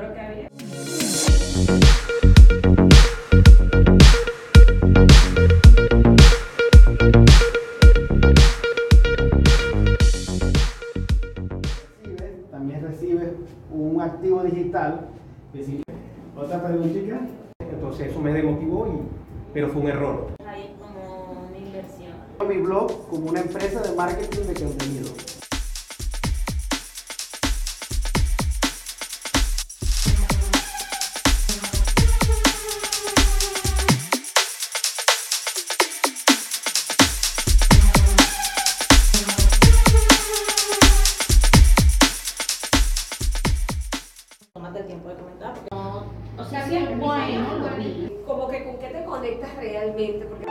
que había. También recibe un activo digital. Otra preguntita. Entonces eso me demotivó, y, pero fue un error. Ahí como una inversión. Mi blog como una empresa de marketing de contenido. Tómate el tiempo de comentar. porque O sea, sí es bueno. Como que con qué te conectas realmente, porque